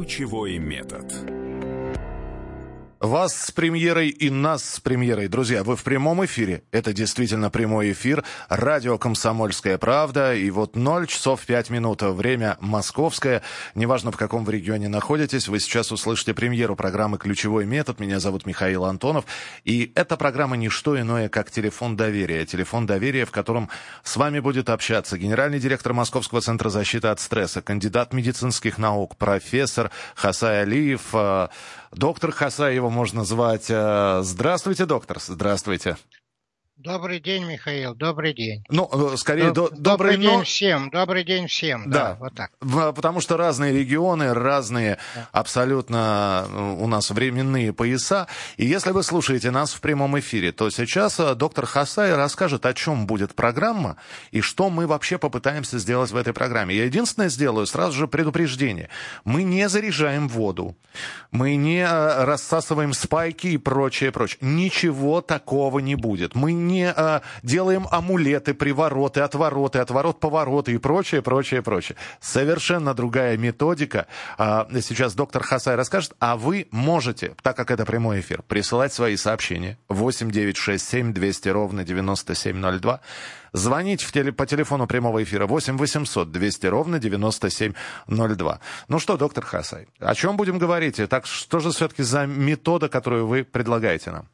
Ключевой метод. Вас с премьерой и нас с премьерой. Друзья, вы в прямом эфире. Это действительно прямой эфир. Радио «Комсомольская правда». И вот 0 часов 5 минут. Время московское. Неважно, в каком вы регионе находитесь, вы сейчас услышите премьеру программы «Ключевой метод». Меня зовут Михаил Антонов. И эта программа не что иное, как телефон доверия. Телефон доверия, в котором с вами будет общаться генеральный директор Московского центра защиты от стресса, кандидат медицинских наук, профессор Хасай Алиев, э, Доктор Хаса его можно звать. Э, здравствуйте, доктор. Здравствуйте. Добрый день, Михаил, добрый день. Ну, э, скорее, до, добрый, добрый день но... всем, добрый день всем, да, да, вот так. Потому что разные регионы, разные да. абсолютно э, у нас временные пояса. И если вы слушаете нас в прямом эфире, то сейчас э, доктор Хасай расскажет, о чем будет программа и что мы вообще попытаемся сделать в этой программе. Я единственное сделаю сразу же предупреждение. Мы не заряжаем воду, мы не рассасываем спайки и прочее, прочее. Ничего такого не будет. Мы не а, делаем амулеты, привороты, отвороты, отворот-повороты и прочее, прочее, прочее. Совершенно другая методика. А, сейчас доктор Хасай расскажет, а вы можете, так как это прямой эфир, присылать свои сообщения 8 9 6 7 200 ровно 9702. Звонить в теле, по телефону прямого эфира 8 800 200 ровно 9702. Ну что, доктор Хасай, о чем будем говорить? Так что же все-таки за метода, которую вы предлагаете нам?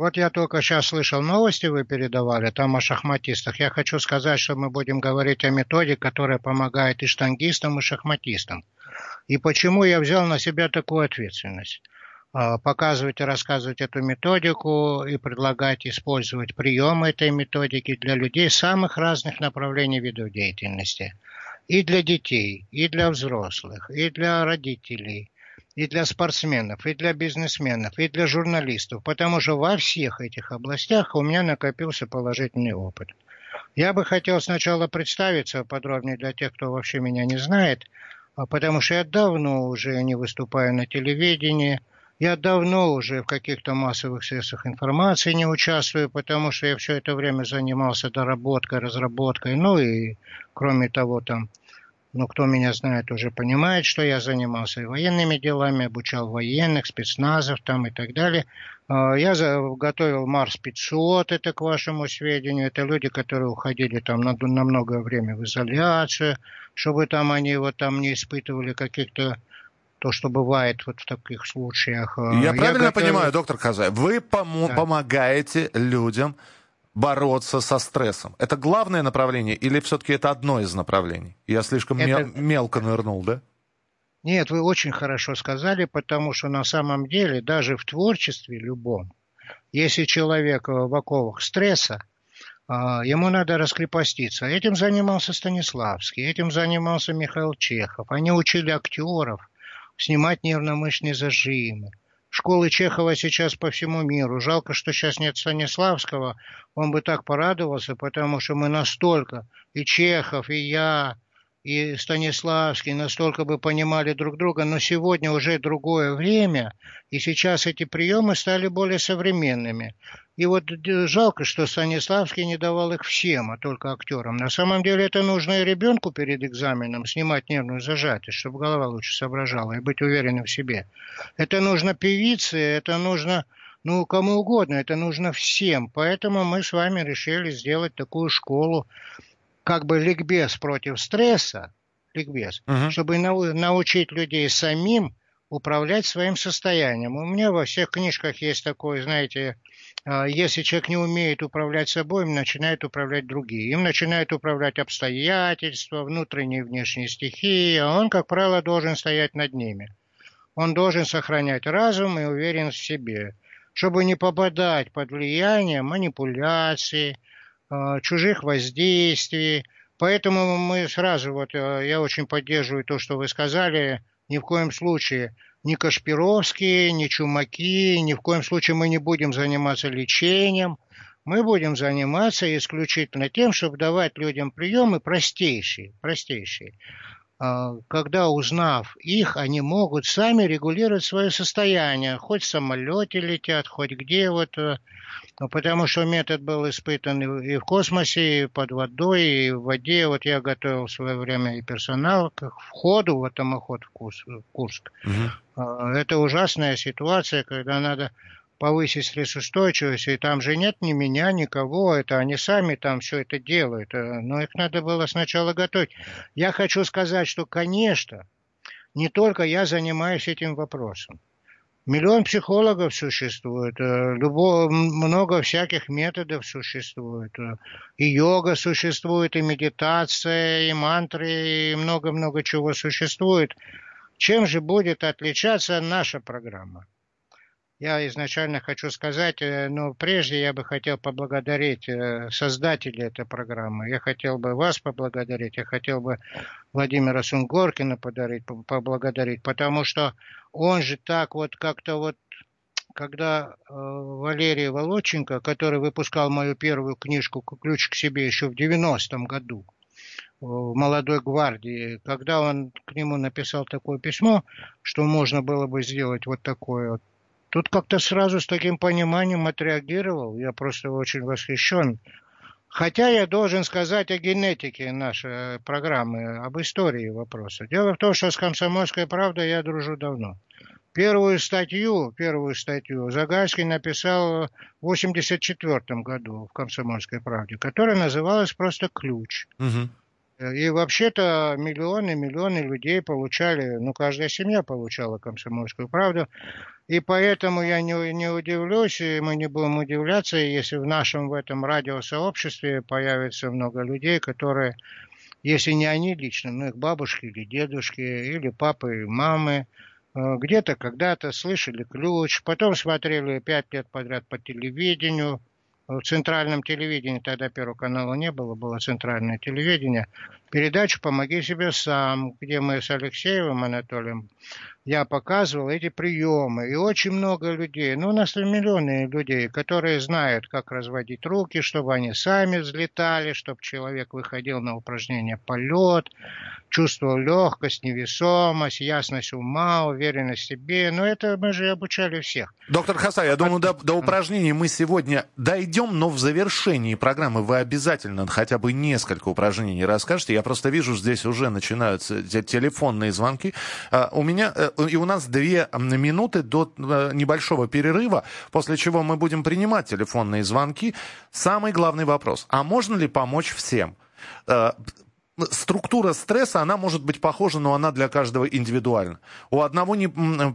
Вот я только сейчас слышал новости, вы передавали, там о шахматистах. Я хочу сказать, что мы будем говорить о методе, которая помогает и штангистам, и шахматистам. И почему я взял на себя такую ответственность? А, показывать и рассказывать эту методику и предлагать использовать приемы этой методики для людей самых разных направлений видов деятельности. И для детей, и для взрослых, и для родителей – и для спортсменов, и для бизнесменов, и для журналистов, потому что во всех этих областях у меня накопился положительный опыт. Я бы хотел сначала представиться подробнее для тех, кто вообще меня не знает, а потому что я давно уже не выступаю на телевидении, я давно уже в каких-то массовых средствах информации не участвую, потому что я все это время занимался доработкой, разработкой, ну и кроме того там но кто меня знает, уже понимает, что я занимался и военными делами, обучал военных, спецназов там и так далее. А, я готовил Марс 500, это к вашему сведению. Это люди, которые уходили там на, на многое время в изоляцию, чтобы там они вот там не испытывали каких-то то, что бывает вот в таких случаях. Я, я правильно готовил... понимаю, доктор Казай, вы пом- да. помогаете людям бороться со стрессом. Это главное направление или все-таки это одно из направлений? Я слишком это... мел- мелко нырнул, да? Нет, вы очень хорошо сказали, потому что на самом деле даже в творчестве любом, если человек в оковах стресса, а, ему надо раскрепоститься. Этим занимался Станиславский, этим занимался Михаил Чехов. Они учили актеров снимать нервно-мышечные зажимы, Школы Чехова сейчас по всему миру. Жалко, что сейчас нет Станиславского. Он бы так порадовался, потому что мы настолько, и Чехов, и я, и Станиславский настолько бы понимали друг друга, но сегодня уже другое время, и сейчас эти приемы стали более современными. И вот жалко, что Станиславский не давал их всем, а только актерам. На самом деле это нужно и ребенку перед экзаменом снимать нервную зажатость, чтобы голова лучше соображала и быть уверенным в себе. Это нужно певице, это нужно ну, кому угодно, это нужно всем. Поэтому мы с вами решили сделать такую школу как бы ликбез против стресса, ликбез, угу. чтобы нау- научить людей самим управлять своим состоянием. У меня во всех книжках есть такое, знаете, а, если человек не умеет управлять собой, им начинает управлять другие. Им начинают управлять обстоятельства, внутренние и внешние стихии, а он, как правило, должен стоять над ними. Он должен сохранять разум и уверенность в себе, чтобы не попадать под влияние манипуляций, чужих воздействий. Поэтому мы сразу, вот э, я очень поддерживаю то, что вы сказали, ни в коем случае ни Кашпировские, ни Чумаки, ни в коем случае мы не будем заниматься лечением. Мы будем заниматься исключительно тем, чтобы давать людям приемы простейшие, простейшие. Когда узнав их, они могут сами регулировать свое состояние. Хоть в самолете летят, хоть где вот. Э, ну, потому что метод был испытан и в космосе, и под водой, и в воде. Вот я готовил в свое время и персонал к входу в атомоход в Курск. Угу. Это ужасная ситуация, когда надо повысить стрессоустойчивость, и там же нет ни меня, никого, это они сами там все это делают, э, но их надо было сначала готовить. Я хочу сказать, что, конечно, не только я занимаюсь этим вопросом. Миллион психологов существует, э, любо, много всяких методов существует. Э, и йога существует, и медитация, и мантры, и много-много чего существует. Чем же будет отличаться наша программа? Я изначально хочу сказать, э, но прежде я бы хотел поблагодарить э, создателей этой программы. Я хотел бы вас поблагодарить, я хотел бы Владимира Сунгоркина подарить, поблагодарить, потому что он же так вот как-то вот когда э, Валерий Волоченко, который выпускал мою первую книжку «Ключ к себе» еще в 90-м году, в молодой гвардии, когда он к нему написал такое письмо, что можно было бы сделать вот такое вот Тут как-то сразу с таким пониманием отреагировал. Я просто очень восхищен. Хотя я должен сказать о генетике нашей программы, об истории вопроса. Дело в том, что с «Комсомольской правдой» я дружу давно. Первую статью, первую статью Загайский написал в 84 году в «Комсомольской правде», которая называлась просто «Ключ». Угу. И вообще-то миллионы, миллионы людей получали, ну, каждая семья получала комсомольскую правду. И поэтому я не, не удивлюсь, и мы не будем удивляться, если в нашем в этом радиосообществе появится много людей, которые, если не они лично, но их бабушки или дедушки, или папы и мамы, э, где-то когда-то слышали ключ, потом смотрели пять лет подряд по телевидению, в центральном телевидении, тогда Первого канала не было, было центральное телевидение, передачу «Помоги себе сам», где мы с Алексеевым Анатолием я показывал эти приемы. И очень много людей, ну, у нас миллионы людей, которые знают, как разводить руки, чтобы они сами взлетали, чтобы человек выходил на упражнение полет, чувствовал легкость, невесомость, ясность ума, уверенность в себе. Но это мы же обучали всех. Доктор Хаса, я думаю, до, до упражнений мы сегодня дойдем, но в завершении программы вы обязательно хотя бы несколько упражнений расскажете. Я просто вижу, здесь уже начинаются телефонные звонки. А, у меня э, и у нас две минуты до э, небольшого перерыва, после чего мы будем принимать телефонные звонки. Самый главный вопрос. А можно ли помочь всем? Структура стресса, она может быть похожа, но она для каждого индивидуальна. У одного не,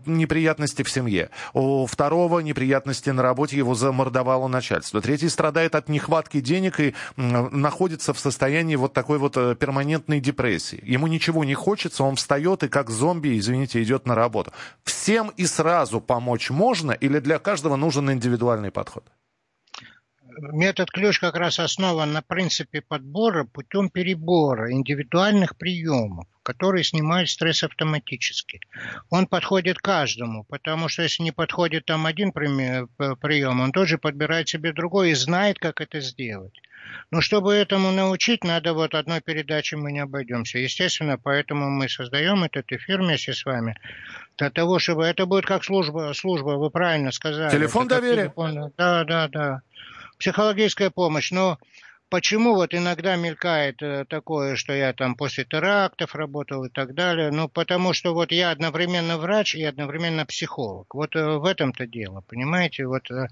неприятности в семье, у второго неприятности на работе, его замордовало начальство. Третий страдает от нехватки денег и находится в состоянии вот такой вот э, перманентной депрессии. Ему ничего не хочется, он встает и как зомби, извините, идет на работу. Всем и сразу помочь можно или для каждого нужен индивидуальный подход? Метод ключ как раз основан на принципе подбора путем перебора индивидуальных приемов, которые снимают стресс автоматически. Он подходит каждому, потому что если не подходит там один прием, он тоже подбирает себе другой и знает, как это сделать. Но чтобы этому научить, надо вот одной передачи мы не обойдемся. Естественно, поэтому мы создаем этот эфир вместе с вами. Для того, чтобы это будет как служба, служба вы правильно сказали. Телефон доверия. Телефон, да, да, да психологическая помощь, но Почему вот иногда мелькает э, такое, что я там после терактов работал и так далее? Ну, потому что вот я одновременно врач и одновременно психолог. Вот э, в этом-то дело, понимаете? Вот э,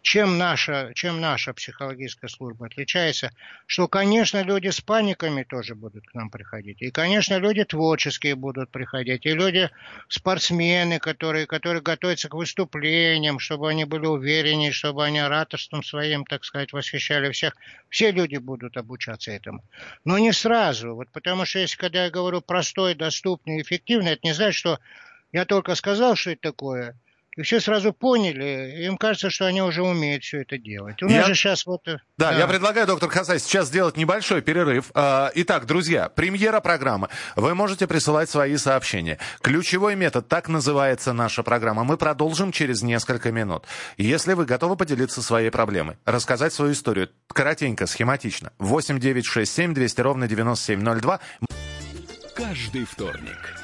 чем наша, чем наша психологическая служба отличается? Что, конечно, люди с паниками тоже будут к нам приходить. И, конечно, люди творческие будут приходить. И люди, спортсмены, которые, которые готовятся к выступлениям, чтобы они были увереннее, чтобы они ораторством своим, так сказать, восхищали всех. Все люди будут обучаться этому. Но не сразу. Вот потому что если когда я говорю простой, доступный, эффективный, это не значит, что я только сказал, что это такое, и все сразу поняли. Им кажется, что они уже умеют все это делать. У нас я... же сейчас вот... Э, да, да, я предлагаю, доктор Хасай, сейчас сделать небольшой перерыв. А, итак, друзья, премьера программы. Вы можете присылать свои сообщения. Ключевой метод, так называется наша программа. Мы продолжим через несколько минут. Если вы готовы поделиться своей проблемой, рассказать свою историю, коротенько, схематично. 8 9 6 7 200 ровно 9702 каждый вторник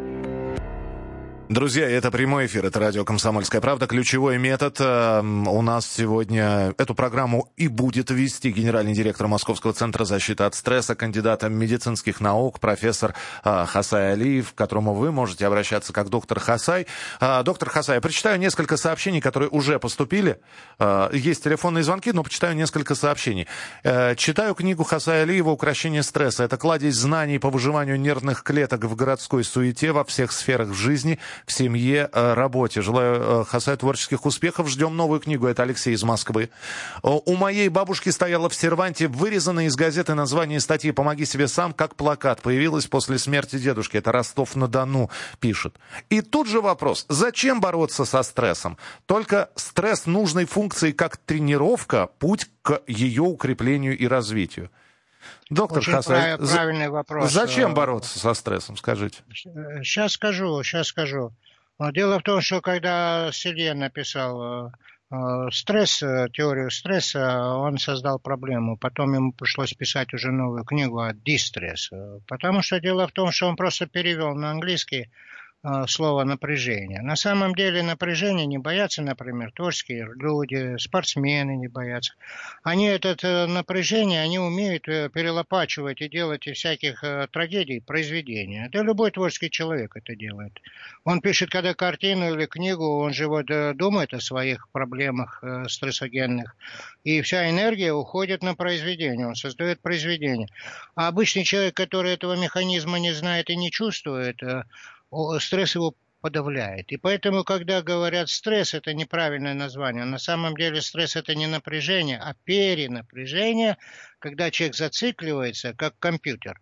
Друзья, это прямой эфир, это радио «Комсомольская правда». Ключевой метод. Э, у нас сегодня эту программу и будет вести генеральный директор Московского центра защиты от стресса, кандидат медицинских наук, профессор э, Хасай Алиев, к которому вы можете обращаться как доктор Хасай. Э, доктор Хасай, я прочитаю несколько сообщений, которые уже поступили. Есть телефонные звонки, но почитаю несколько сообщений. Читаю книгу Хасая Алиева «Укращение стресса». Это кладезь знаний по выживанию нервных клеток в городской суете во всех сферах жизни – в семье, э, работе. Желаю э, Хасаю творческих успехов. Ждем новую книгу. Это Алексей из Москвы. У моей бабушки стояла в серванте вырезанное из газеты название статьи «Помоги себе сам» как плакат. Появилась после смерти дедушки. Это Ростов-на-Дону пишет. И тут же вопрос. Зачем бороться со стрессом? Только стресс нужной функции как тренировка – путь к ее укреплению и развитию. Доктор Очень Хасан, правильный вопрос. Зачем бороться со стрессом, скажите? Сейчас скажу, сейчас скажу. Дело в том, что когда Селье написал э, э, стресс, э, теорию стресса, он создал проблему. Потом ему пришлось писать уже новую книгу о дистресс. Потому что дело в том, что он просто перевел на английский слово напряжение. На самом деле напряжение не боятся, например, творческие люди, спортсмены не боятся. Они это э, напряжение, они умеют э, перелопачивать и делать из всяких э, трагедий произведения. Да любой творческий человек это делает. Он пишет, когда картину или книгу, он же вот думает о своих проблемах стрессогенных. И вся энергия уходит на произведение, он создает произведение. А обычный человек, который этого механизма не знает и не чувствует, стресс его подавляет. И поэтому, когда говорят стресс, это неправильное название. На самом деле стресс это не напряжение, а перенапряжение, когда человек зацикливается, как компьютер,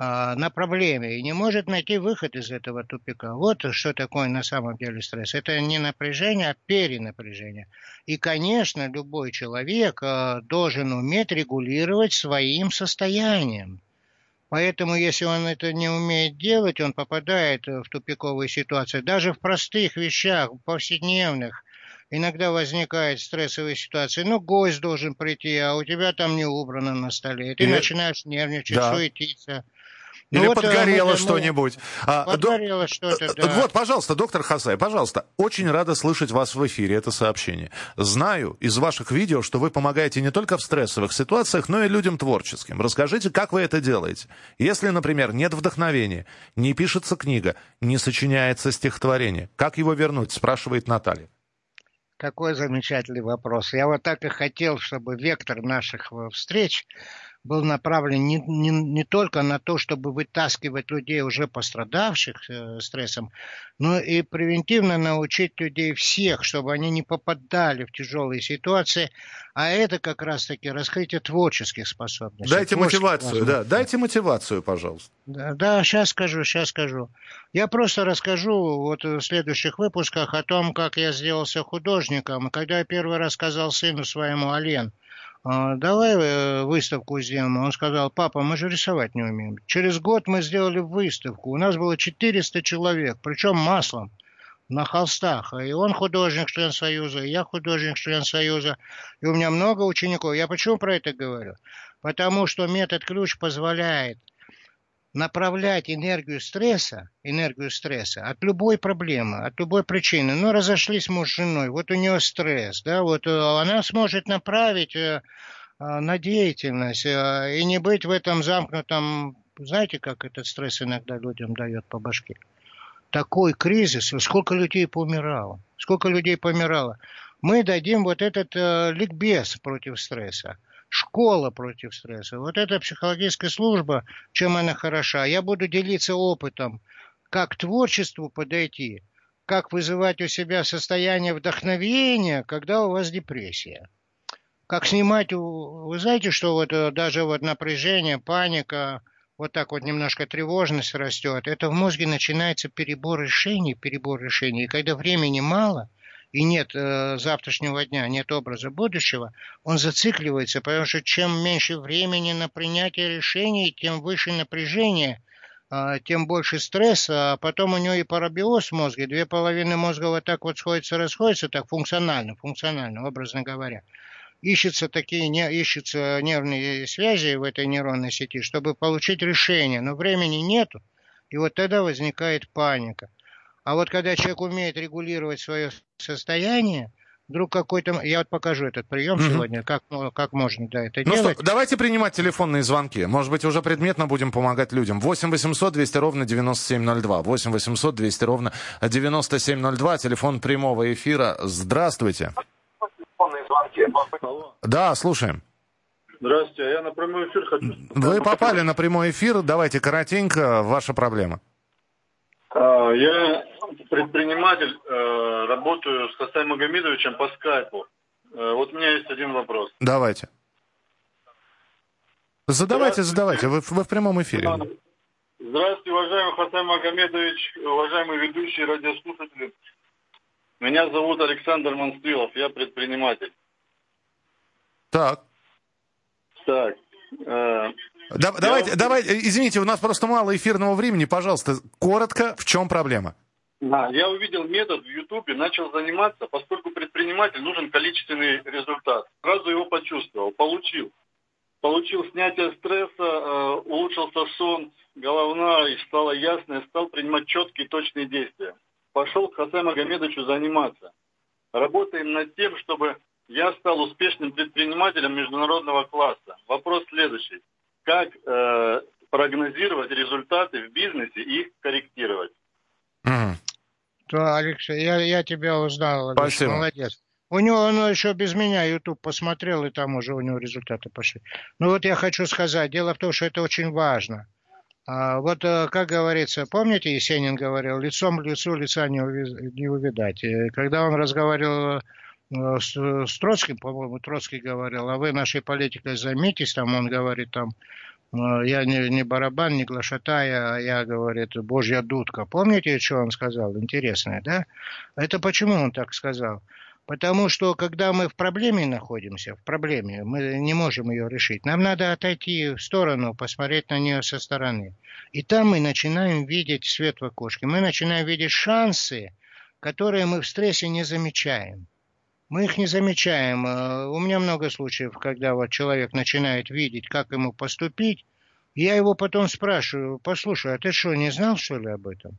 а, на проблеме и не может найти выход из этого тупика. Вот что такое на самом деле стресс. Это не напряжение, а перенапряжение. И, конечно, любой человек а, должен уметь регулировать своим состоянием. Поэтому, если он это не умеет делать, он попадает в тупиковую ситуацию. Даже в простых вещах, повседневных, иногда возникает стрессовая ситуация. Ну, гость должен прийти, а у тебя там не убрано на столе. И ты и... начинаешь нервничать, да. суетиться. Или ну, подгорело вот, что-нибудь. А, подгорело а, что-то, да. Вот, пожалуйста, доктор Хасай, пожалуйста. Очень рада слышать вас в эфире, это сообщение. Знаю из ваших видео, что вы помогаете не только в стрессовых ситуациях, но и людям творческим. Расскажите, как вы это делаете? Если, например, нет вдохновения, не пишется книга, не сочиняется стихотворение, как его вернуть, спрашивает Наталья. Какой замечательный вопрос. Я вот так и хотел, чтобы вектор наших встреч был направлен не, не, не только на то, чтобы вытаскивать людей, уже пострадавших э, стрессом, но и превентивно научить людей всех, чтобы они не попадали в тяжелые ситуации, а это как раз-таки раскрытие творческих способностей. Дайте мотивацию, да, дайте мотивацию, пожалуйста. Да, да, сейчас скажу, сейчас скажу. Я просто расскажу вот в следующих выпусках о том, как я сделался художником. Когда я первый раз сказал сыну своему, Ален, давай э, выставку сделаем. Он сказал, папа, мы же рисовать не умеем. Через год мы сделали выставку. У нас было 400 человек, причем маслом на холстах. И он художник, член Союза, и я художник, член Союза. И у меня много учеников. Я почему про это говорю? Потому что метод ключ позволяет направлять энергию стресса, энергию стресса от любой проблемы, от любой причины. Ну, разошлись муж с женой, вот у нее стресс, да, вот э, она сможет направить э, э, на деятельность и не быть в этом замкнутом, знаете, как этот стресс иногда людям дает по башке. Такой кризис, сколько людей помирало, сколько людей помирало. мы дадим вот этот ликбез против стресса школа против стресса. Вот эта психологическая служба, чем она хороша. Я буду делиться опытом, как к творчеству подойти, как вызывать у себя состояние вдохновения, когда у вас депрессия. Как снимать, вы знаете, что вот э, даже вот напряжение, паника, вот так вот немножко тревожность растет, это в мозге начинается перебор решений, перебор решений. И когда времени мало, и нет э, завтрашнего дня, нет образа будущего, он зацикливается, потому что чем меньше времени на принятие решений, тем выше напряжение, э, тем больше стресса, а потом у него и парабиоз в мозге, две половины мозга вот так вот сходятся, расходятся, так функционально, функционально, образно говоря. Ищутся такие, не, ищутся нервные связи в этой нейронной сети, чтобы получить решение, но времени нету, и вот тогда возникает паника. А вот когда человек умеет регулировать свое состояние, вдруг какой-то... Я вот покажу этот прием mm-hmm. сегодня, как, как можно да, это ну делать. Что, давайте принимать телефонные звонки. Может быть, уже предметно будем помогать людям. 8 800 200 ровно 9702. 8 800 200 ровно 9702. Телефон прямого эфира. Здравствуйте. Да, слушаем. Здравствуйте, я на прямой эфир хочу... Вы попали на прямой эфир, давайте коротенько, ваша проблема. А, я предприниматель, э, работаю с Хасаем Магомедовичем по скайпу. Э, вот у меня есть один вопрос. Давайте. Задавайте, задавайте, вы, вы в прямом эфире. Здравствуйте, уважаемый Хасай Магомедович, уважаемые ведущие радиослушатели. Меня зовут Александр Монстрилов, я предприниматель. Так. Так. Э, да, я... Давайте, давайте, извините, у нас просто мало эфирного времени, пожалуйста, коротко, в чем проблема? Да, я увидел метод в Ютубе, начал заниматься, поскольку предприниматель нужен количественный результат. Сразу его почувствовал, получил. Получил снятие стресса, э, улучшился сон, головная, и стало ясно, и стал принимать четкие точные действия. Пошел к Хасэ Магомедовичу заниматься. Работаем над тем, чтобы я стал успешным предпринимателем международного класса. Вопрос следующий. Как э, прогнозировать результаты в бизнесе и их корректировать? Да, Алексей, я, я тебя узнал. Спасибо. Молодец. У него, он еще без меня YouTube посмотрел, и там уже у него результаты пошли. Ну вот я хочу сказать, дело в том, что это очень важно. А, вот, э, как говорится, помните, Есенин говорил, лицом к лицу лица не, уви- не увидать. И когда он разговаривал э, с, с Троцким, по-моему, Троцкий говорил, а вы нашей политикой займитесь, там он говорит, там, я не, не барабан, не глашатая, а я, говорит, божья дудка. Помните, что он сказал? Интересное, да? Это почему он так сказал? Потому что, когда мы в проблеме находимся, в проблеме, мы не можем ее решить. Нам надо отойти в сторону, посмотреть на нее со стороны. И там мы начинаем видеть свет в окошке. Мы начинаем видеть шансы, которые мы в стрессе не замечаем. Мы их не замечаем. Э, у меня много случаев, когда вот человек начинает видеть, как ему поступить. Я его потом спрашиваю, послушай, а ты что, не знал, что ли, об этом?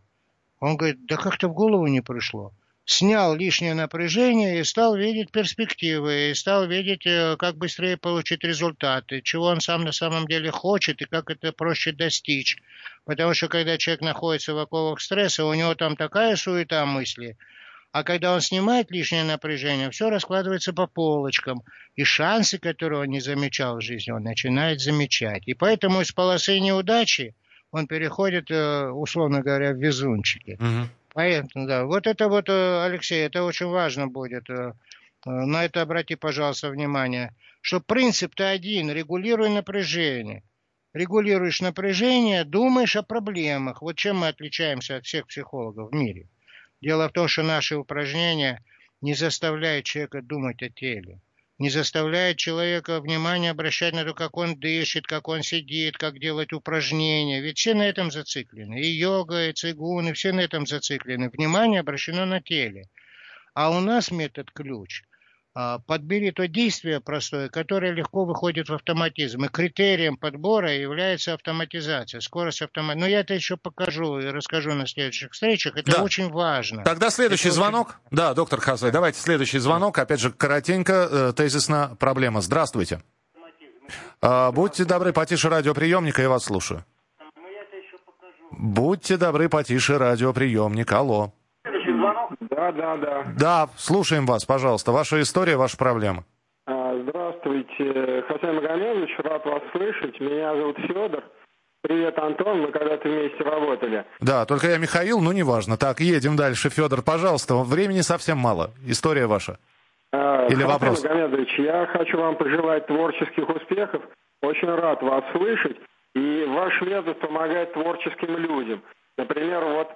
Он говорит, да как-то в голову не пришло. Снял лишнее напряжение и стал видеть перспективы, и стал видеть, э, как быстрее получить результаты, чего он сам на самом деле хочет и как это проще достичь. Потому что когда человек находится в оковах стресса, у него там такая суета мысли – а когда он снимает лишнее напряжение, все раскладывается по полочкам. И шансы, которые он не замечал в жизни, он начинает замечать. И поэтому из полосы неудачи он переходит, э, условно говоря, в везунчики. Угу. Поэтому, да, вот это вот, э, Алексей, это очень важно будет. Э, на это обрати, пожалуйста, внимание. Что принцип-то один, регулируй напряжение. Регулируешь напряжение, думаешь о проблемах. Вот чем мы отличаемся от всех психологов в мире – Дело в том, что наши упражнения не заставляют человека думать о теле, не заставляют человека внимание обращать на то, как он дышит, как он сидит, как делать упражнения. Ведь все на этом зациклены. И йога, и цигун, и все на этом зациклены. Внимание обращено на теле. А у нас метод ключ – подбери то действие простое, которое легко выходит в автоматизм. И критерием подбора является автоматизация, скорость автоматизации. Но я это еще покажу и расскажу на следующих встречах. Это да. очень важно. Тогда следующий это звонок. Очень... Да, доктор Хазай, давайте следующий звонок. Опять же, коротенько, э, тезисно проблема. Здравствуйте. А, будьте добры, потише радиоприемника, я вас слушаю. Будьте добры, потише радиоприемник. Алло. Да, да, да. Да, слушаем вас, пожалуйста. Ваша история, ваша проблема. Здравствуйте, Хасен Магомедович, рад вас слышать. Меня зовут Федор. Привет, Антон, мы когда-то вместе работали. Да, только я Михаил, ну неважно. Так, едем дальше. Федор, пожалуйста, времени совсем мало. История ваша. А, Или вопрос? Магомедович, я хочу вам пожелать творческих успехов. Очень рад вас слышать. И ваш метод помогает творческим людям. Например, вот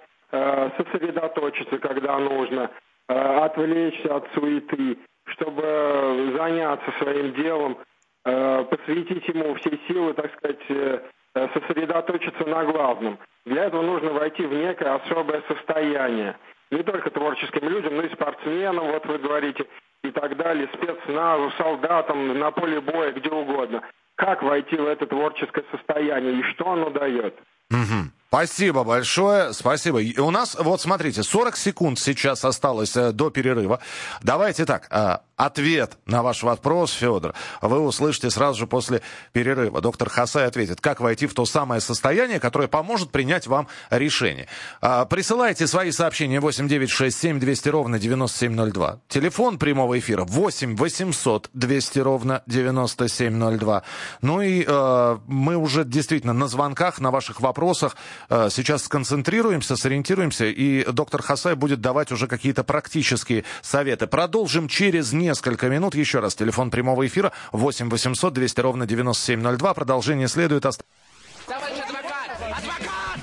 сосредоточиться, когда нужно, э, отвлечься от суеты, чтобы заняться своим делом, э, посвятить ему все силы, так сказать, э, сосредоточиться на главном. Для этого нужно войти в некое особое состояние. Не только творческим людям, но и спортсменам, вот вы говорите, и так далее, спецназу, солдатам, на поле боя, где угодно. Как войти в это творческое состояние и что оно дает? Мгм. Спасибо большое, спасибо. И у нас, вот смотрите, 40 секунд сейчас осталось э, до перерыва. Давайте так, э, ответ на ваш вопрос, Федор, вы услышите сразу же после перерыва. Доктор Хасай ответит, как войти в то самое состояние, которое поможет принять вам решение. А, Присылайте свои сообщения 8967 200 ровно 9702. Телефон прямого эфира 8 800 200 ровно 9702. Ну и э, мы уже действительно на звонках, на ваших вопросах э, сейчас сконцентрируемся, сориентируемся, и доктор Хасай будет давать уже какие-то практические советы. Продолжим через несколько минут. Еще раз, телефон прямого эфира 8 800 200 ровно 9702. Продолжение следует. Ост-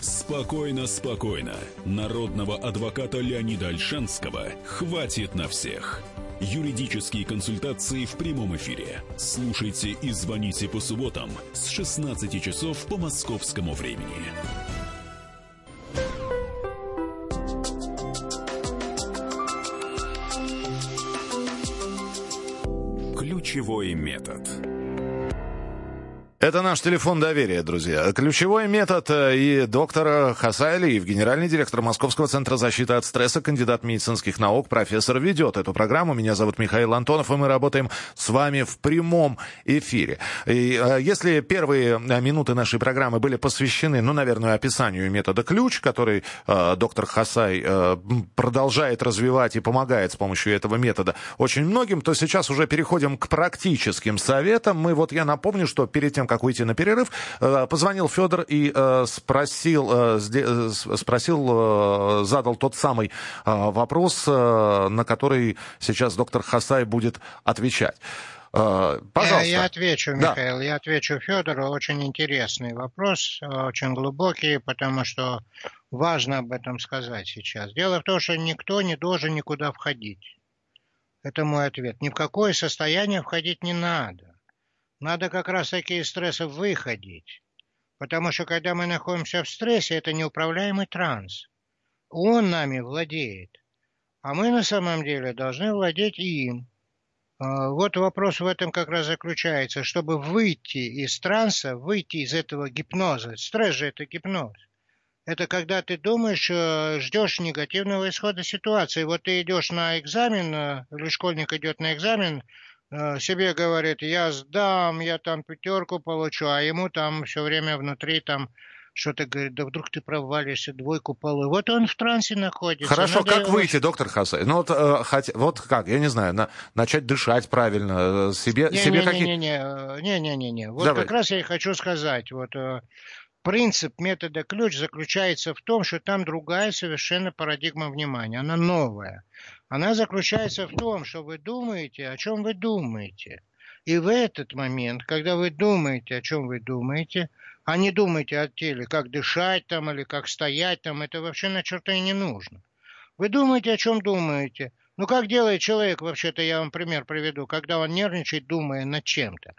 Спокойно, спокойно. Народного адвоката Леонида Альшанского хватит на всех. Юридические консультации в прямом эфире. Слушайте и звоните по субботам с 16 часов по московскому времени. Ключевой метод. Это наш телефон доверия, друзья. Ключевой метод э, и доктор Хасай Алиев, генеральный директор Московского центра защиты от стресса, кандидат медицинских наук, профессор, ведет эту программу. Меня зовут Михаил Антонов, и мы работаем с вами в прямом эфире. И э, если первые э, минуты нашей программы были посвящены, ну, наверное, описанию метода ключ, который э, доктор Хасай э, продолжает развивать и помогает с помощью этого метода очень многим, то сейчас уже переходим к практическим советам. Мы вот я напомню, что перед тем, как уйти на перерыв, э, позвонил Федор и э, спросил, э, спросил, задал тот самый вопрос, на который сейчас доктор Хасай будет отвечать. Пожалуйста. Я, отвечу, Да. Михаил, я отвечу Федору. Очень интересный вопрос, очень глубокий, потому что важно об этом сказать сейчас. Дело в том, что никто не должен никуда входить. Это мой ответ. Ни в какое состояние входить не надо. Надо как раз такие стрессы выходить. Потому что когда мы находимся в стрессе, это неуправляемый транс. Он нами владеет. А мы на самом деле должны владеть им. А, Вот вопрос в этом как раз заключается, чтобы выйти из транса, выйти из этого гипноза. Стресс же это гипноз. Это когда ты думаешь, э, ждешь негативного исхода ситуации. Вот ты идешь на экзамен, э, или школьник идет на экзамен, себе говорит, я сдам, я там пятерку получу, а ему там все время внутри там что-то говорит, да вдруг ты провалишься, двойку полу. Вот он в трансе находится. Хорошо, Надо как его- выйти, доктор Хасай? Ну вот, э, хотя, вот как, я не знаю, на- начать дышать правильно, э, себе, себе какие... Не-не-не, не-не-не. Вот Давай. как раз я и хочу сказать. Вот э, принцип метода ключ заключается в том, что там другая совершенно парадигма внимания. Она новая. Она заключается в том, что вы думаете, о чем вы думаете. И в этот момент, когда вы думаете, о чем вы думаете, а не думаете о теле, как дышать там или как стоять там, это вообще на черта и не нужно. Вы думаете, о чем думаете. Ну, как делает человек, вообще-то я вам пример приведу, когда он нервничает, думая над чем-то.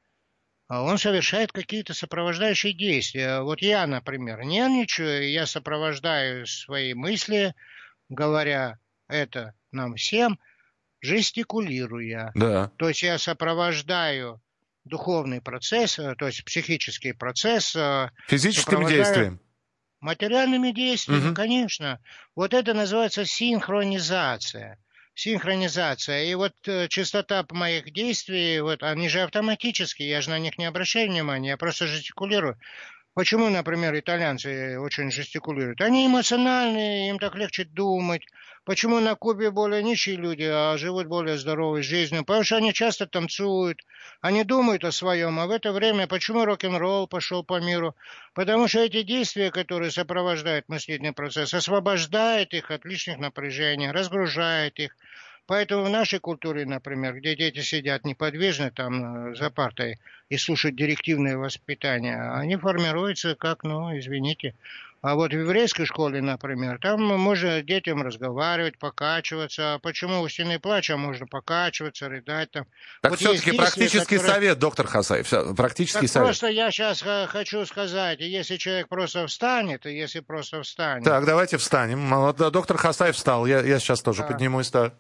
А Он совершает какие-то сопровождающие действия. Вот я, например, нервничаю, я сопровождаю свои мысли, говоря это нам всем, жестикулируя. Да. То есть я сопровождаю духовный процесс, э, то есть психический процесс э, Физическим действием. Материальными действиями, Мгм. конечно. Вот это называется синхронизация. Синхронизация. И вот э, частота моих действий, вот они же автоматические, я же на них не обращаю внимания, я просто жестикулирую. Почему, например, итальянцы очень жестикулируют? Они эмоциональные, им так легче думать. Почему на Кубе более нищие люди, а живут более здоровой жизнью? Потому что они часто танцуют, они думают о своем. А в это время почему рок-н-ролл пошел по миру? Потому что эти действия, которые сопровождают мыслительный процесс, освобождают их от лишних напряжений, разгружают их. Поэтому в нашей культуре, например, где дети сидят неподвижно там э, за партой и слушают директивное воспитание, они формируются как, ну, извините, а вот в еврейской школе, например, там можно детям разговаривать, покачиваться. А почему у стены плача можно покачиваться, рыдать там? Так вот все-таки практический которые... совет, доктор Хасаев, практический так совет. Просто я сейчас хочу сказать, если человек просто встанет, и если просто встанет... Так, давайте встанем. Доктор Хасаев встал, я, я сейчас тоже да. поднимусь. Да.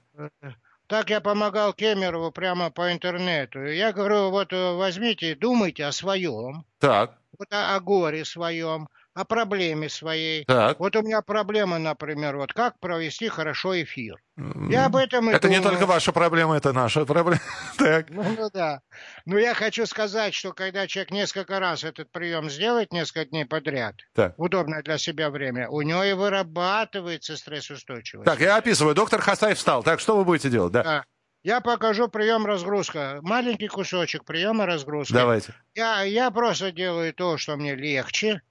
Так я помогал Кемерову прямо по интернету. Я говорю, вот возьмите, думайте о своем. Так. Вот о, о горе своем о проблеме своей. Так. Вот у меня проблема, например, вот как провести хорошо эфир. Я об этом и Это думаю. не только ваша проблема, это наша проблема. так. Ну, ну да. Но я хочу сказать, что когда человек несколько раз этот прием сделает несколько дней подряд, так. удобное для себя время, у него и вырабатывается стрессоустойчивость. Так, я описываю. Доктор Хасаев встал. Так, что вы будете делать? Да. да. Я покажу прием разгрузка. Маленький кусочек приема разгрузки. Давайте. Я, я просто делаю то, что мне легче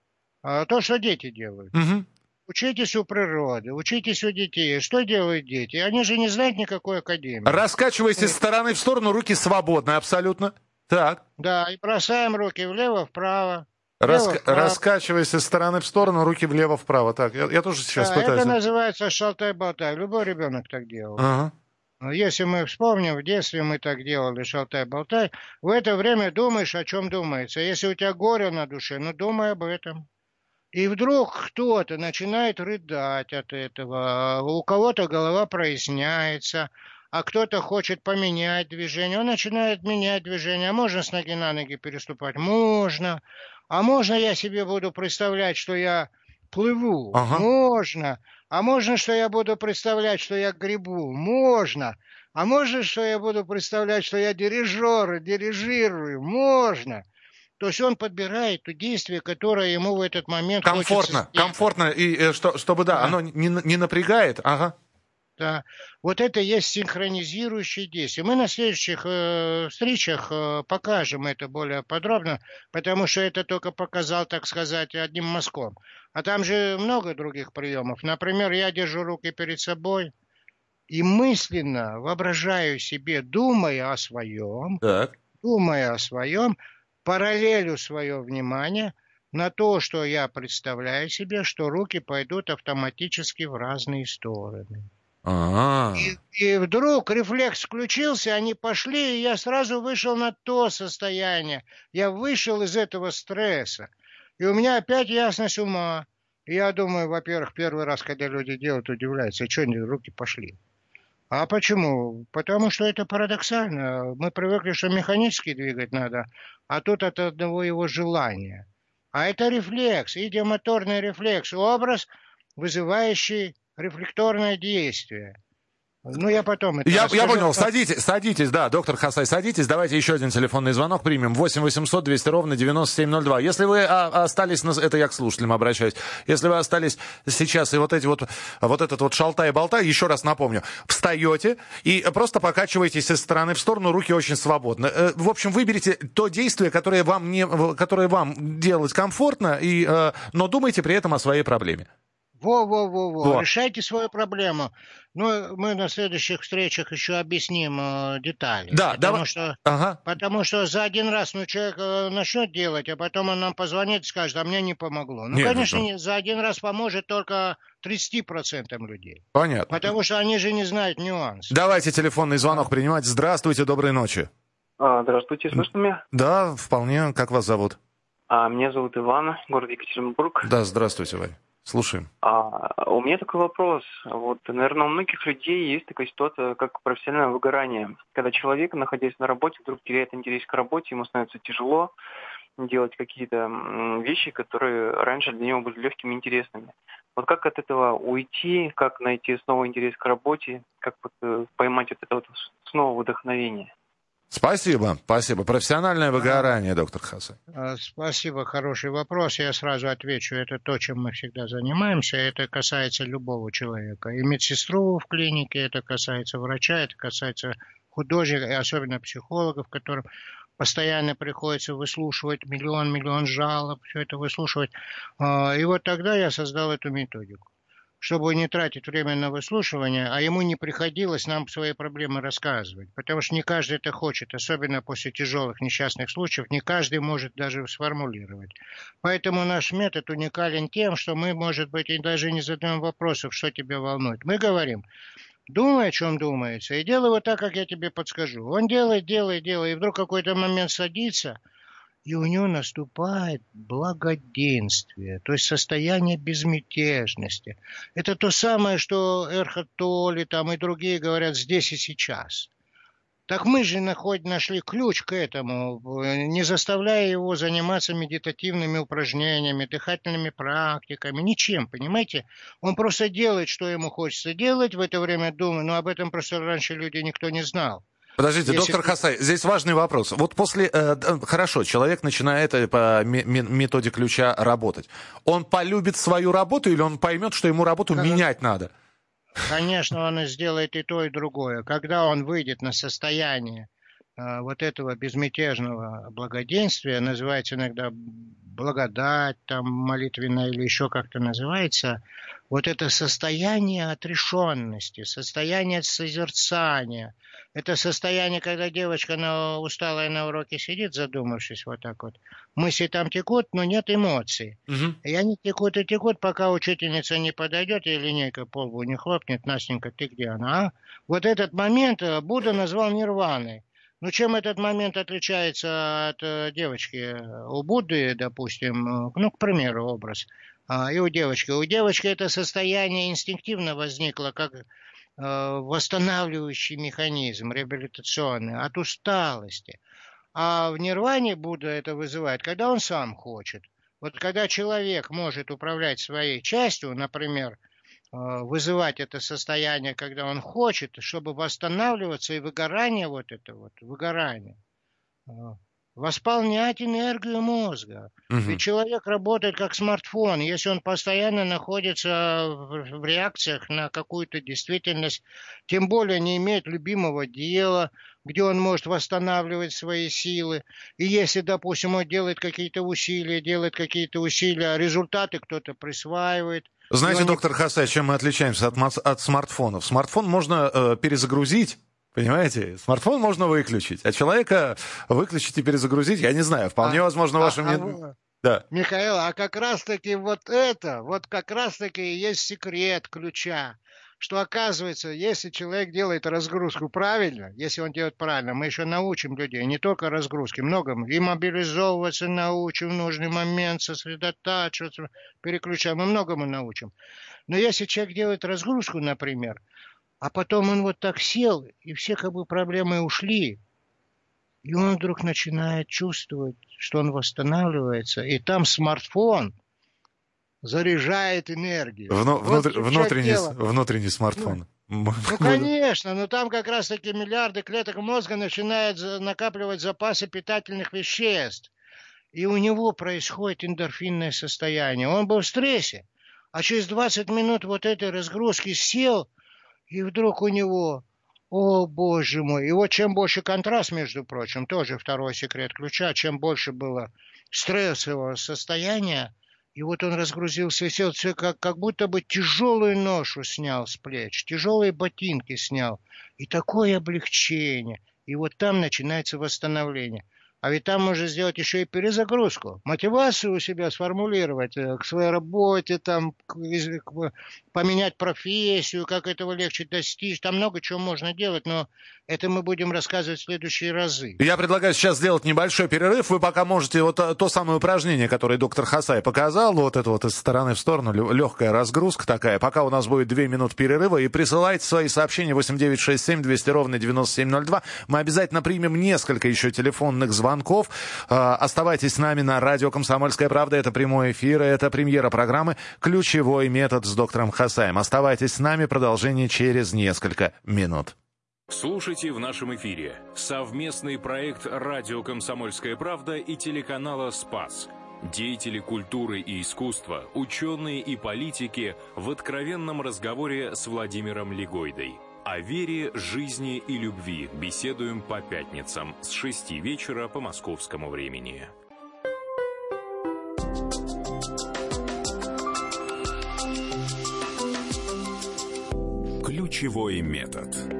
то, что дети делают. Угу. Учитесь у природы, учитесь у детей. Что делают дети? Они же не знают никакой академии. Раскачивайся из стороны в сторону, руки свободны абсолютно. Так. Да, и бросаем руки влево-вправо. Раска... Раскачивайся из стороны в сторону, руки влево-вправо. Так, я, я тоже сейчас да, пытаюсь. Это называется шалтай-болтай. Любой ребенок так делал. Ага. Если мы вспомним, в детстве мы так делали, шалтай-болтай, в это время думаешь, о чем думается. Если у тебя горе на душе, ну думай об этом. И вдруг кто-то начинает рыдать от этого, у кого-то голова проясняется, а кто-то хочет поменять движение, он начинает менять движение. А можно с ноги на ноги переступать? Можно. А можно я себе буду представлять, что я плыву? Ага. Можно. А можно, что я буду представлять, что я грибу? Можно. А можно, что я буду представлять, что я дирижер, дирижирую? Можно. То есть он подбирает то действие, которое ему в этот момент комфортно, комфортно и э, что, чтобы да, да. оно не, не напрягает, ага. Да, вот это есть синхронизирующие действия. Мы на следующих э, встречах э, покажем это более подробно, потому что это только показал, так сказать, одним мазком. А там же много других приемов. Например, я держу руки перед собой и мысленно воображаю себе, думая о своем, так. думая о своем, параллелю свое внимание на то, что я представляю себе, что руки пойдут автоматически в разные стороны. А-а-а. И, и вдруг рефлекс включился, они пошли, и я сразу вышел на то состояние. Я вышел из этого стресса. И у меня опять ясность ума. И я думаю, во-первых, первый раз, когда люди делают, удивляются, что они руки пошли. А почему? Потому что это парадоксально. Мы привыкли, что механически двигать надо, а тут от одного его желания. А это рефлекс, идиомоторный рефлекс, образ, вызывающий рефлекторное действие. Ну, я потом это Я, я понял. Садитесь, садитесь, да, доктор Хасай, садитесь. Давайте еще один телефонный звонок примем. 8 800 200 ровно 9702. Если вы а, остались, это я к слушателям обращаюсь, если вы остались сейчас и вот эти вот, вот этот вот шалтай-болтай, еще раз напомню, встаете и просто покачиваетесь из стороны в сторону, руки очень свободны. Э, в общем, выберите то действие, которое вам, не, которое вам делать комфортно, и, э, но думайте при этом о своей проблеме. Во-во-во-во, решайте свою проблему. Ну, мы на следующих встречах еще объясним э, детали. Да, потому да. Что, ага. Потому что за один раз ну, человек э, начнет делать, а потом он нам позвонит и скажет, а мне не помогло. Ну, Нет, конечно, ну, за один раз поможет только 30% людей. Понятно. Потому что они же не знают нюанс. Давайте телефонный звонок принимать. Здравствуйте, доброй ночи. А, здравствуйте, слышно меня? Да, вполне. Как вас зовут? А, меня зовут Иван, город Екатеринбург. Да, здравствуйте, Вань. Слушаем. А, у меня такой вопрос. Вот, наверное, у многих людей есть такая ситуация, как профессиональное выгорание. Когда человек, находясь на работе, вдруг теряет интерес к работе, ему становится тяжело делать какие-то вещи, которые раньше для него были легкими и интересными. Вот как от этого уйти, как найти снова интерес к работе, как вот э, поймать вот это вот снова вдохновение? Спасибо, спасибо. Профессиональное выгорание, доктор Хасан. А, спасибо, хороший вопрос. Я сразу отвечу. Это то, чем мы всегда занимаемся. Это касается любого человека. И медсестру в клинике, это касается врача, это касается художников, и особенно психологов, которым постоянно приходится выслушивать миллион-миллион жалоб, все это выслушивать. А, и вот тогда я создал эту методику чтобы не тратить время на выслушивание, а ему не приходилось нам свои проблемы рассказывать. Потому что не каждый это хочет, особенно после тяжелых несчастных случаев, не каждый может даже сформулировать. Поэтому наш метод уникален тем, что мы, может быть, и даже не задаем вопросов, что тебя волнует. Мы говорим, думай, о чем думается, и делай вот так, как я тебе подскажу. Он делает, делает, делает, и вдруг какой-то момент садится – и у него наступает благоденствие, то есть состояние безмятежности. Это то самое, что Эрхат Толли там и другие говорят здесь и сейчас. Так мы же находим, нашли ключ к этому, не заставляя его заниматься медитативными упражнениями, дыхательными практиками, ничем, понимаете? Он просто делает, что ему хочется делать, в это время думает, но об этом просто раньше люди никто не знал. Подождите, Если... доктор Хасай, здесь важный вопрос. Вот после, э, хорошо, человек начинает э, по методе ключа работать. Он полюбит свою работу или он поймет, что ему работу как... менять надо? Конечно, он сделает и то, и другое. Когда он выйдет на состояние э, вот этого безмятежного благоденствия, называется иногда благодать, там молитвенная или еще как-то называется, вот это состояние отрешенности, состояние созерцания, это состояние, когда девочка на, усталая на уроке сидит, задумавшись вот так вот. Мысли там текут, но нет эмоций. Угу. И они текут и текут, пока учительница не подойдет и линейка по лбу не хлопнет. Настенька, ты где она? А? Вот этот момент э, Будда назвал нирваной. Ну, чем этот момент отличается от э, девочки? У Будды, допустим, э, ну, к примеру, образ – а, и у девочки. У девочки это состояние инстинктивно возникло, как э, восстанавливающий механизм, реабилитационный, от усталости. А в нирване Будда это вызывает, когда он сам хочет. Вот когда человек может управлять своей частью, например, э, вызывать это состояние, когда он хочет, чтобы восстанавливаться и выгорание вот это вот, выгорание, э, восполнять энергию мозга. Угу. Ведь человек работает как смартфон. Если он постоянно находится в, реакциях на какую-то действительность, тем более не имеет любимого дела, где он может восстанавливать свои силы. И если, допустим, он делает какие-то усилия, делает какие-то усилия, а результаты кто-то присваивает. Знаете, доктор Хасай, чем мы отличаемся от, от смартфонов? Смартфон можно э, перезагрузить Понимаете? Смартфон можно выключить, а человека выключить и перезагрузить, я не знаю. Вполне а, возможно, а, вашим... А, да. Михаил, а как раз-таки вот это, вот как раз-таки и есть секрет ключа, что оказывается, если человек делает разгрузку правильно, если он делает правильно, мы еще научим людей, не только разгрузки, многому, и мобилизовываться научим в нужный момент, сосредотачиваться, переключать, мы многому научим. Но если человек делает разгрузку, например, а потом он вот так сел, и все как бы проблемы ушли. И он вдруг начинает чувствовать, что он восстанавливается. И там смартфон заряжает энергию. Вну, вот внутр, внутренний, внутренний смартфон. Ну, ну, конечно, но там как раз-таки миллиарды клеток мозга начинают накапливать запасы питательных веществ. И у него происходит эндорфинное состояние. Он был в стрессе. А через 20 минут вот этой разгрузки сел – и вдруг у него, о боже мой, и вот чем больше контраст, между прочим, тоже второй секрет ключа, чем больше было стрессового состояния, и вот он разгрузился сел, все как, как будто бы тяжелую ношу снял с плеч, тяжелые ботинки снял. И такое облегчение. И вот там начинается восстановление. А ведь там можно сделать еще и перезагрузку. Мотивацию у себя сформулировать э, к своей работе, там, к, к, поменять профессию, как этого легче достичь. Там много чего можно делать, но это мы будем рассказывать в следующие разы. Я предлагаю сейчас сделать небольшой перерыв. Вы пока можете вот то, то самое упражнение, которое доктор Хасай показал, вот это вот из стороны в сторону, легкая разгрузка такая. Пока у нас будет две минуты перерыва, и присылайте свои сообщения 8967 200 ровно 9702. Мы обязательно примем несколько еще телефонных звонков звонков. А, оставайтесь с нами на радио «Комсомольская правда». Это прямой эфир, это премьера программы «Ключевой метод» с доктором Хасаем. Оставайтесь с нами, продолжение через несколько минут. Слушайте в нашем эфире совместный проект «Радио Комсомольская правда» и телеканала «Спас». Деятели культуры и искусства, ученые и политики в откровенном разговоре с Владимиром Легойдой. О вере, жизни и любви беседуем по пятницам с 6 вечера по московскому времени. Ключевой метод.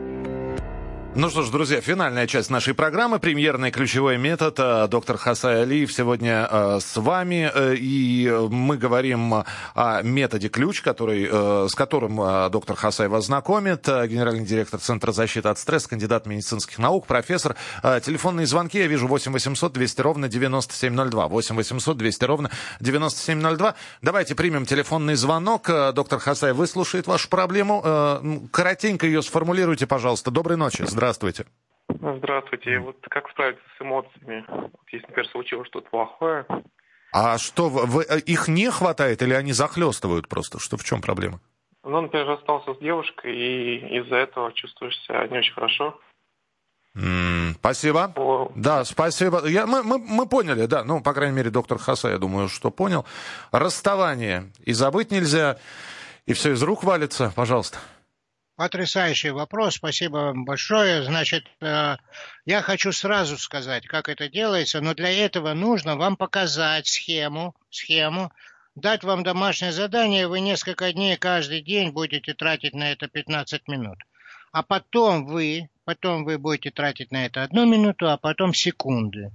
Ну что ж, друзья, финальная часть нашей программы, премьерный ключевой метод. Э, доктор Хасай Алиев сегодня э, с вами, э, и мы говорим о методе ключ, который, с которым доктор Хасай вас знакомит, генеральный директор Центра защиты от стресса, кандидат медицинских наук, профессор. Телефонные звонки я вижу 8 800 200 ровно 9702. 8 800 200 ровно 9702. Давайте примем телефонный звонок. Доктор Хасай выслушает вашу проблему. Коротенько ее сформулируйте, пожалуйста. Доброй ночи. Здравствуйте. Здравствуйте. Вот как справиться с эмоциями? Вот если, например, случилось что-то плохое. А что, вы, э, их не хватает или они захлестывают просто? Что, в чем проблема? Ну, например, расстался с девушкой, и из-за этого чувствуешь себя не очень хорошо. Mm, спасибо. О. Да, спасибо. Я, мы, мы, мы поняли, да. Ну, по крайней мере, доктор Хаса, я думаю, что понял. Расставание. И забыть нельзя. И все из рук валится. Пожалуйста. Потрясающий вопрос, спасибо вам большое. Значит, э, я хочу сразу сказать, как это делается, но для этого нужно вам показать схему, схему, дать вам домашнее задание, вы несколько дней каждый день будете тратить на это 15 минут. А потом вы, потом вы будете тратить на это одну минуту, а потом секунды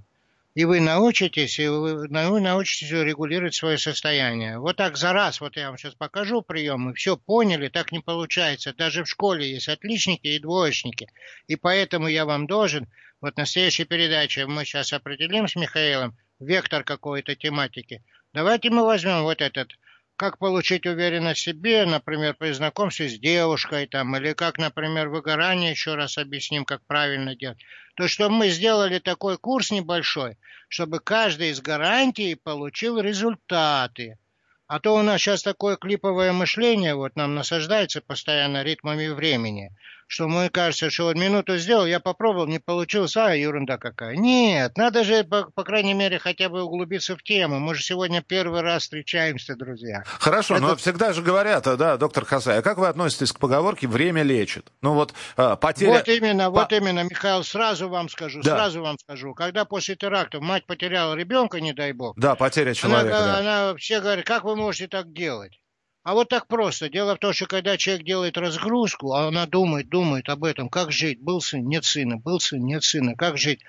и вы научитесь, и вы, вы научитесь регулировать свое состояние. Вот так за раз, вот я вам сейчас покажу прием, и все поняли, так не получается. Даже в школе есть отличники и двоечники. И поэтому я вам должен, вот на следующей передаче мы сейчас определим с Михаилом вектор какой-то тематики. Давайте мы возьмем вот этот как получить уверенность в себе, например, при знакомстве с девушкой, там, или как, например, выгорание, еще раз объясним, как правильно делать. То, что мы сделали такой курс небольшой, чтобы каждый из гарантий получил результаты. А то у нас сейчас такое клиповое мышление, вот нам насаждается постоянно ритмами времени – что мне кажется, что вот минуту сделал, я попробовал, не получилось, а ерунда какая. Нет, надо же, по, по крайней мере, хотя бы углубиться в тему. Мы же сегодня первый раз встречаемся, друзья. Хорошо, Это... но всегда же говорят, да, доктор Хасай, а как вы относитесь к поговорке «время лечит»? Ну вот а, потеря... Вот именно, вот именно, Михаил, сразу вам скажу, да. сразу вам скажу. Когда после терактов мать потеряла ребенка, не дай бог. Да, потеря человека, она, да. она все говорят, как вы можете так делать? А вот так просто. Дело в том, что когда человек делает разгрузку, а она думает, думает об этом, как жить, был сын, нет сына, был сын, нет сына, как жить.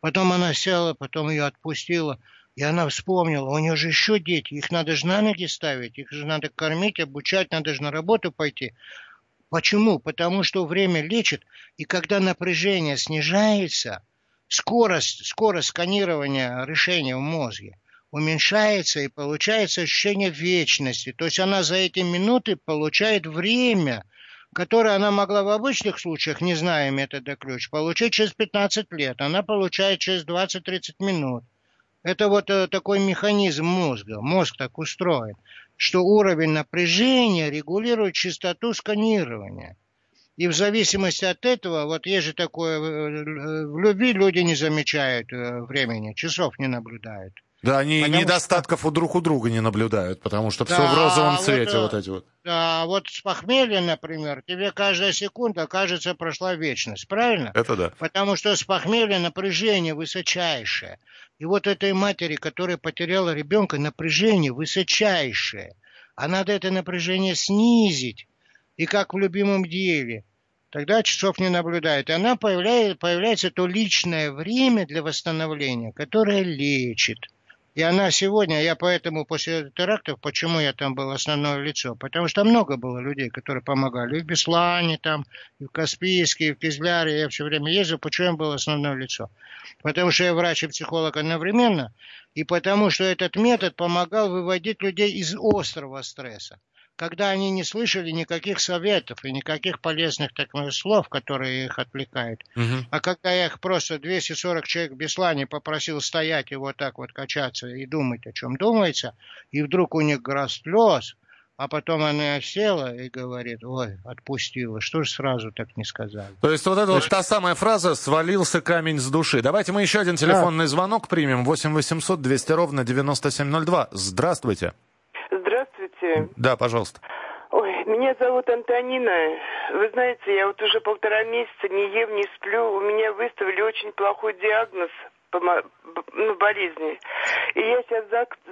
Потом она села, потом ее отпустила, и она вспомнила, у нее же еще дети, их надо же на ноги ставить, их же надо кормить, обучать, надо же на работу пойти. Почему? Потому что время лечит, и когда напряжение снижается, скорость, скорость сканирования решения в мозге уменьшается и получается ощущение вечности. То есть она за эти минуты получает время, которое она могла в обычных случаях, не зная метода ключ, получить через 15 лет. Она получает через 20-30 минут. Это вот э, такой механизм мозга. Мозг так устроен, что уровень напряжения регулирует частоту сканирования. И в зависимости от этого, вот есть же такое, э, э, в любви люди не замечают времени, часов не наблюдают. Да, они потому недостатков что... у друг у друга не наблюдают, потому что да, все в розовом цвете вот, вот эти вот. Да, вот с похмелья, например, тебе каждая секунда кажется прошла вечность, правильно? Это да. Потому что с похмелья напряжение высочайшее. И вот этой матери, которая потеряла ребенка, напряжение высочайшее. А надо это напряжение снизить. И как в любимом деле. Тогда часов не наблюдает. И она появляется, появляется то личное время для восстановления, которое лечит. И она сегодня, я поэтому после терактов, почему я там был основное лицо? Потому что много было людей, которые помогали. И в Беслане, там, и в Каспийске, и в Кизляре. Я все время ездил. Почему я был основное лицо? Потому что я врач и психолог одновременно. И потому что этот метод помогал выводить людей из острого стресса когда они не слышали никаких советов и никаких полезных так, слов, которые их отвлекают. Угу. А когда я их просто 240 человек в Беслане попросил стоять и вот так вот качаться и думать, о чем думается, и вдруг у них гора слез, А потом она села и говорит, ой, отпустила, что же сразу так не сказали. То есть вот это вот та самая фраза «свалился камень с души». Давайте мы еще один телефонный звонок примем. 8 800 200 ровно 9702. Здравствуйте. Здравствуйте. Да, пожалуйста. Ой, меня зовут Антонина. Вы знаете, я вот уже полтора месяца не ем, не сплю. У меня выставили очень плохой диагноз ну, болезни. И я сейчас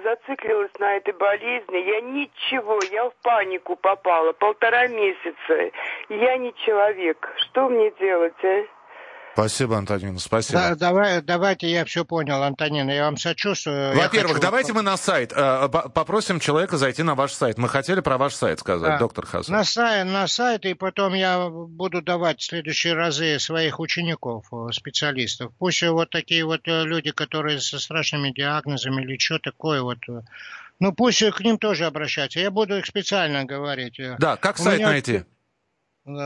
зациклилась на этой болезни. Я ничего, я в панику попала. Полтора месяца. Я не человек. Что мне делать, а? Спасибо, Антонина, спасибо. Да, давай, давайте, я все понял, Антонина, я вам сочувствую. Во-первых, давайте мы на сайт. Э, попросим человека зайти на ваш сайт. Мы хотели про ваш сайт сказать, да. доктор Хасан. На сайт, на сайт, и потом я буду давать в следующие разы своих учеников, э, специалистов. Пусть вот такие вот э, люди, которые со страшными диагнозами или что такое вот... Ну, пусть к ним тоже обращаться. Я буду их специально говорить. Да, как сайт меня... найти?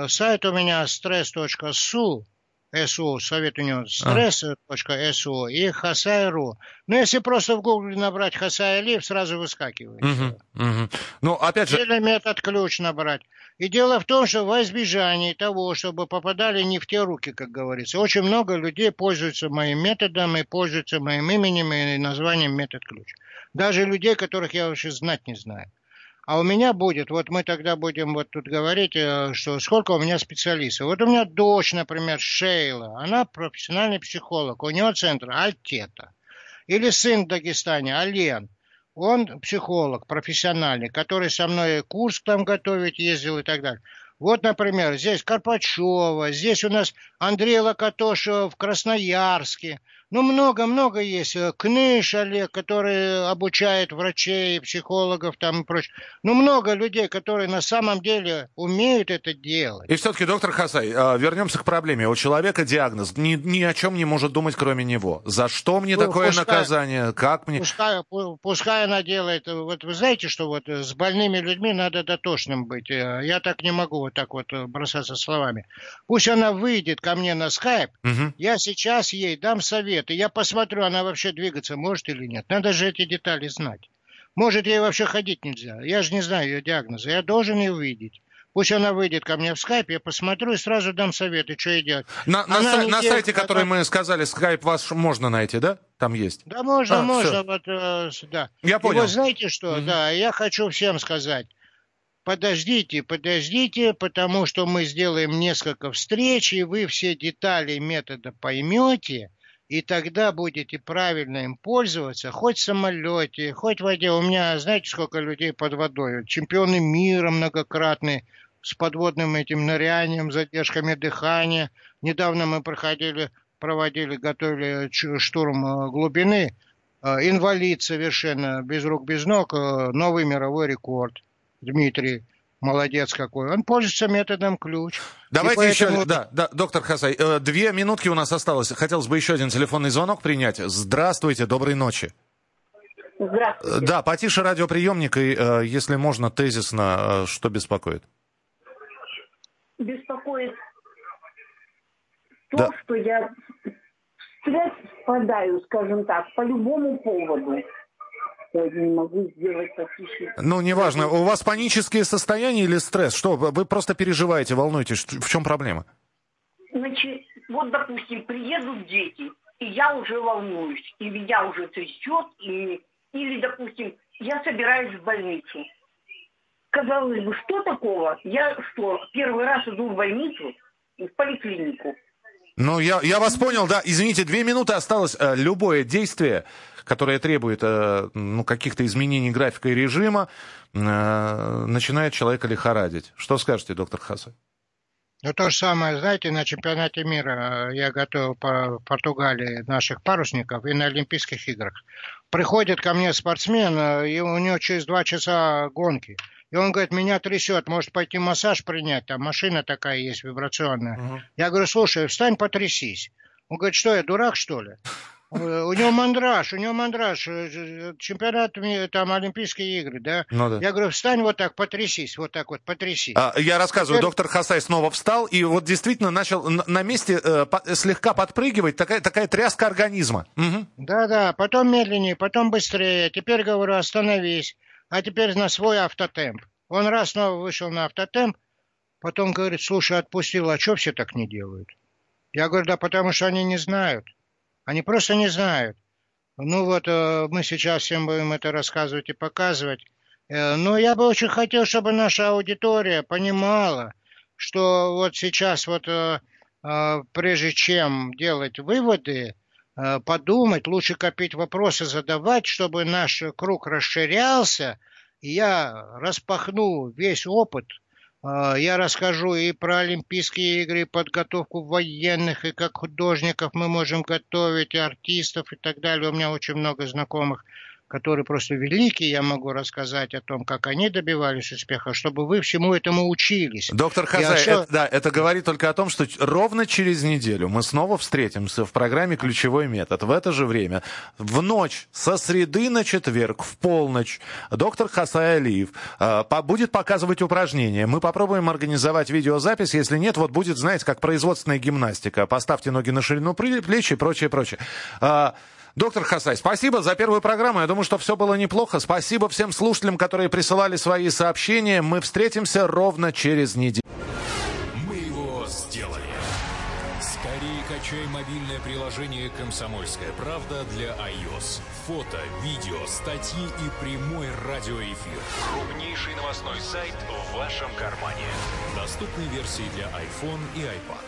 Сайт у меня stress.su СУ, совет у него стресс.су и Хасай.ру. Ну, если просто в гугле набрать Хасай Алиев, сразу выскакивает. Угу, угу. Ну, опять же... Или метод ключ набрать. И дело в том, что во избежание того, чтобы попадали не в те руки, как говорится, очень много людей пользуются моим методом и пользуются моим именем и названием метод ключ. Даже людей, которых я вообще знать не знаю. А у меня будет, вот мы тогда будем вот тут говорить, э, что сколько у меня специалистов. Вот у меня дочь, например, Шейла, она профессиональный психолог, у нее центр Альтета. Или сын в Дагестане, Ален. Он психолог профессиональный, который со мной курс там готовить ездил и так далее. Вот, например, здесь Карпачева, здесь у нас Андрей Локотошев в Красноярске – ну, много-много есть. Э, Кныш Олег, который обучает врачей, психологов там и прочее. Ну, много людей, которые на самом деле умеют это делать. И все-таки, доктор Хасай, э, вернемся к проблеме. У человека диагноз. Ни, ни о чем не может думать, кроме него. За что мне ну, такое пускай, наказание? Как мне? Пускай, пускай она делает. Вот вы знаете, что вот с больными людьми надо дотошным быть. Э, я так не могу вот так вот бросаться словами. Пусть она выйдет ко мне на скайп. Угу. Я сейчас ей дам совет и я посмотрю, она вообще двигаться может или нет. Надо же эти детали знать. Может, ей вообще ходить нельзя. Я же не знаю ее диагноза. Я должен ее увидеть. Пусть она выйдет ко мне в скайп, я посмотрю и сразу дам советы, что ей делать. На, на, сай, на сайте, как... который мы сказали, скайп вас можно найти, да? Там есть. Да, можно, а, можно. Вот, э, да. Я понял. И вот знаете что, mm да, я хочу всем сказать. Подождите, подождите, потому что мы сделаем несколько встреч, и вы все детали метода поймете, и тогда будете правильно им пользоваться, хоть в самолете, хоть в воде. У меня, знаете, сколько людей под водой? Чемпионы мира многократные, с подводным этим нырянием, задержками дыхания. Недавно мы проходили, проводили, готовили штурм э, глубины. Э, инвалид совершенно, без рук, без ног, э, новый мировой рекорд. Дмитрий Молодец какой. Он пользуется методом ключ. Давайте поэтому... еще, да, да, доктор Хасай, э, две минутки у нас осталось. Хотелось бы еще один телефонный звонок принять. Здравствуйте, доброй ночи. Здравствуйте. Да, потише радиоприемник, и, э, если можно, тезисно, э, что беспокоит? Беспокоит то, да. что я в стресс впадаю, скажем так, по любому поводу не могу сделать потише. Ну, неважно. У вас панические состояния или стресс? Что, вы просто переживаете, волнуетесь? В чем проблема? Значит, вот, допустим, приедут дети, и я уже волнуюсь, и меня уже трясет, и... или, допустим, я собираюсь в больницу. Казалось бы, что такого? Я что, первый раз иду в больницу, в поликлинику. Ну, я, я вас понял, да. Извините, две минуты осталось. Э, любое действие, которое требует э, ну, каких-то изменений графика и режима, э, начинает человека лихорадить. Что скажете, доктор Хаса? Ну, то же самое, знаете, на чемпионате мира я готовил по Португалии наших парусников и на Олимпийских играх. Приходит ко мне спортсмен, и у него через два часа гонки – и он говорит, меня трясет, может пойти массаж принять, там машина такая есть вибрационная. Угу. Я говорю, слушай, встань, потрясись. Он говорит, что я, дурак, что ли? У него мандраж, у него мандраж, э, чемпионат, там, Олимпийские игры, да? Ну, да. Я говорю, встань вот так, потрясись, вот так вот, потрясись. А, я рассказываю, Теперь... доктор Хасай снова встал и вот действительно начал на месте э, по, слегка подпрыгивать, такая, такая тряска организма. Да-да, потом медленнее, потом быстрее. Теперь говорю, остановись а теперь на свой автотемп. Он раз снова вышел на автотемп, потом говорит, слушай, отпустил, а что все так не делают? Я говорю, да потому что они не знают. Они просто не знают. Ну вот, э, мы сейчас всем будем это рассказывать и показывать. Э, но я бы очень хотел, чтобы наша аудитория понимала, что вот сейчас вот э, прежде чем делать выводы, подумать, лучше копить вопросы, задавать, чтобы наш круг расширялся, и я распахну весь опыт – а, я расскажу и про Олимпийские игры, и подготовку военных, и как художников мы можем готовить, и артистов и так далее. У меня очень много знакомых которые просто великие, я могу рассказать о том, как они добивались успеха, чтобы вы всему этому учились. Доктор Хазай, это, да, это говорит только о том, что ровно через неделю мы снова встретимся в программе «Ключевой метод». В это же время, в ночь, со среды на четверг, в полночь, доктор Хасай Алиев э, будет показывать упражнения. Мы попробуем организовать видеозапись. Если нет, вот будет, знаете, как производственная гимнастика. Поставьте ноги на ширину плеч и прочее, прочее. Э, Доктор Хасай, спасибо за первую программу. Я думаю, что все было неплохо. Спасибо всем слушателям, которые присылали свои сообщения. Мы встретимся ровно через неделю. Мы его сделали. Скорее качай мобильное приложение «Комсомольская правда» для iOS. Фото, видео, статьи и прямой радиоэфир. Крупнейший новостной сайт в вашем кармане. Доступны версии для iPhone и iPad.